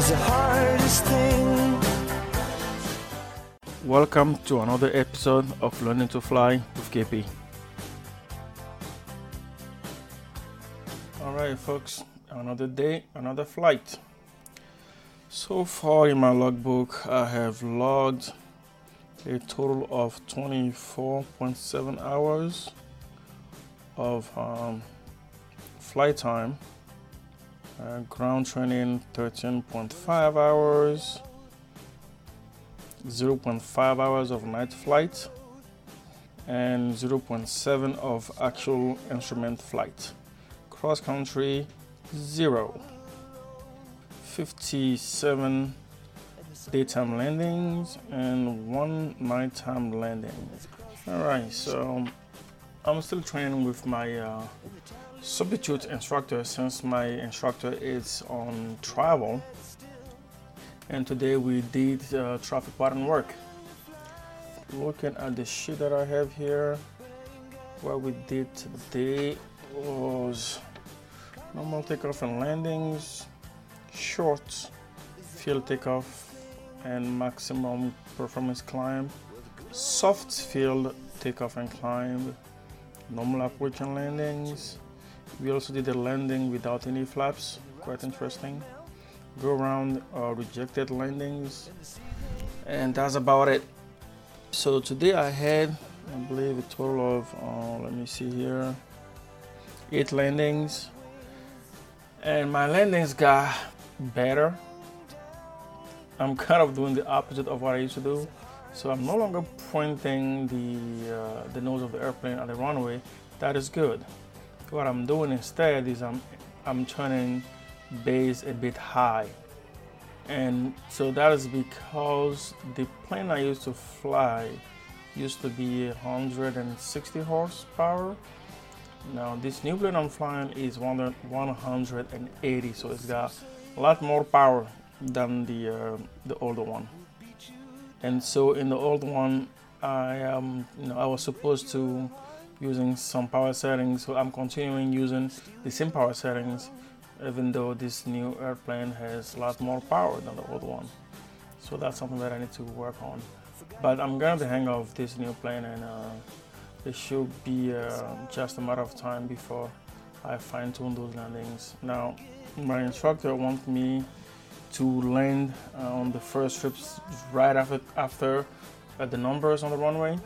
is the hardest thing. Welcome to another episode of Learning to Fly with KP. Alright, folks, another day, another flight. So far in my logbook, I have logged a total of 24.7 hours of um, flight time uh, ground training 13.5 hours, 0.5 hours of night flight, and 0.7 of actual instrument flight. Cross country, zero. 57 daytime landings and one nighttime landing. All right, so I'm still training with my uh, substitute instructor since my instructor is on travel. And today we did uh, traffic pattern work. Looking at the sheet that I have here, what we did today was normal takeoff and landings, short field takeoff and maximum performance climb, soft field takeoff and climb, normal approach and landings. We also did a landing without any flaps, quite interesting. Go around uh, rejected landings, and that's about it. So today I had, I believe, a total of, uh, let me see here, eight landings, and my landings got better. I'm kind of doing the opposite of what I used to do. So I'm no longer pointing the, uh, the nose of the airplane at the runway. That is good. What I'm doing instead is I'm, I'm turning base a bit high. And so that is because the plane I used to fly used to be 160 horsepower. Now this new plane I'm flying is 180, so it's got a lot more power than the uh, the older one and so in the old one I um you know I was supposed to using some power settings so I'm continuing using the same power settings even though this new airplane has a lot more power than the old one so that's something that I need to work on but I'm the hang of this new plane and uh, it should be uh, just a matter of time before I fine tune those landings now my instructor wants me to land uh, on the first trips right after after uh, the numbers on the runway.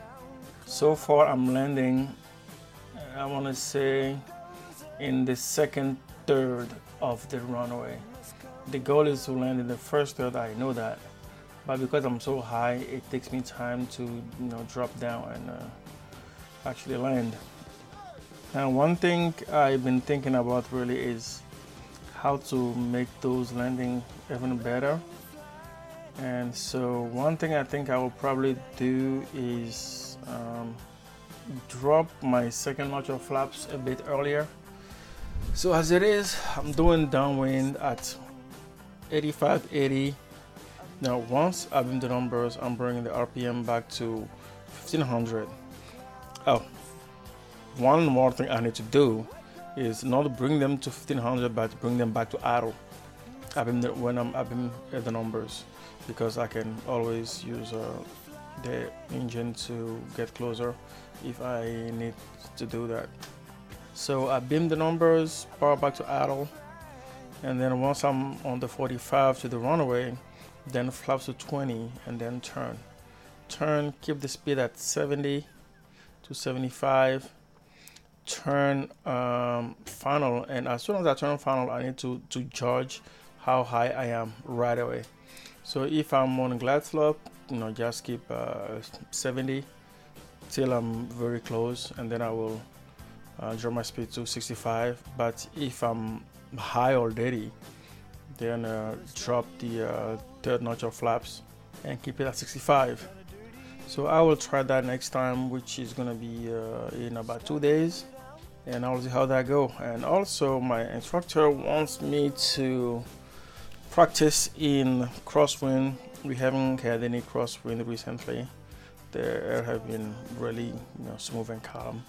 So far, I'm landing. I want to say in the second third of the runway. The goal is to land in the first third. I know that, but because I'm so high, it takes me time to you know drop down and uh, actually land. Now, one thing I've been thinking about really is how to make those landing even better and so one thing I think I will probably do is um, drop my second notch of flaps a bit earlier. So as it is I'm doing downwind at 85 80 now once I've been the numbers I'm bringing the RPM back to 1500 oh one more thing I need to do is not bring them to 1500 but bring them back to idle. I've been when I'm been at the numbers because I can always use uh, the engine to get closer if I need to do that. So abeam the numbers power back to idle and then once I'm on the 45 to the runway then flaps to 20 and then turn. Turn keep the speed at 70 to 75 turn um, final and as soon as I turn final I need to to judge how high I am right away so if I'm on glide slope you know just keep uh, 70 till I'm very close and then I will uh, drop my speed to 65 but if I'm high already then uh, drop the uh, third notch of flaps and keep it at 65 so I will try that next time which is gonna be uh, in about two days. And I'll see how that go. And also, my instructor wants me to practice in crosswind. We haven't had any crosswind recently. The air have been really, you know, smooth and calm.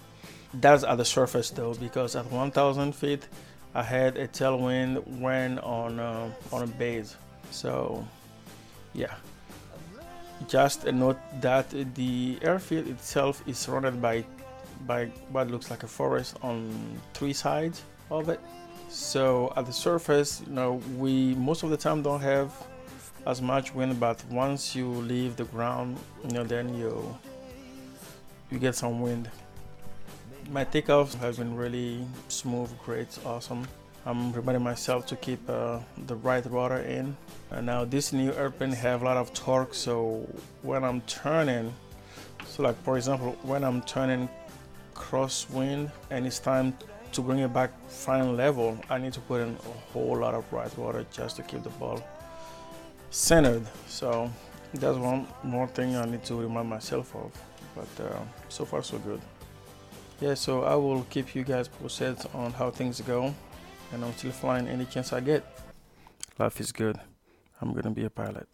That's at the surface though, because at 1,000 feet, I had a tailwind when on uh, on a base. So, yeah. just a note that the airfield itself is surrounded by by what looks like a forest on three sides of it so at the surface you know we most of the time don't have as much wind but once you leave the ground you know then you you get some wind. My takeoff has been really smooth great awesome. I'm reminding myself to keep uh, the right rudder in. And now this new airplane have a lot of torque so when I'm turning so like for example when I'm turning crosswind and it's time to bring it back fine level I need to put in a whole lot of right rudder just to keep the ball centered. So that's one more thing I need to remind myself of but uh, so far so good. Yeah so I will keep you guys posted on how things go and I'm still flying any chance I get. Life is good. I'm gonna be a pilot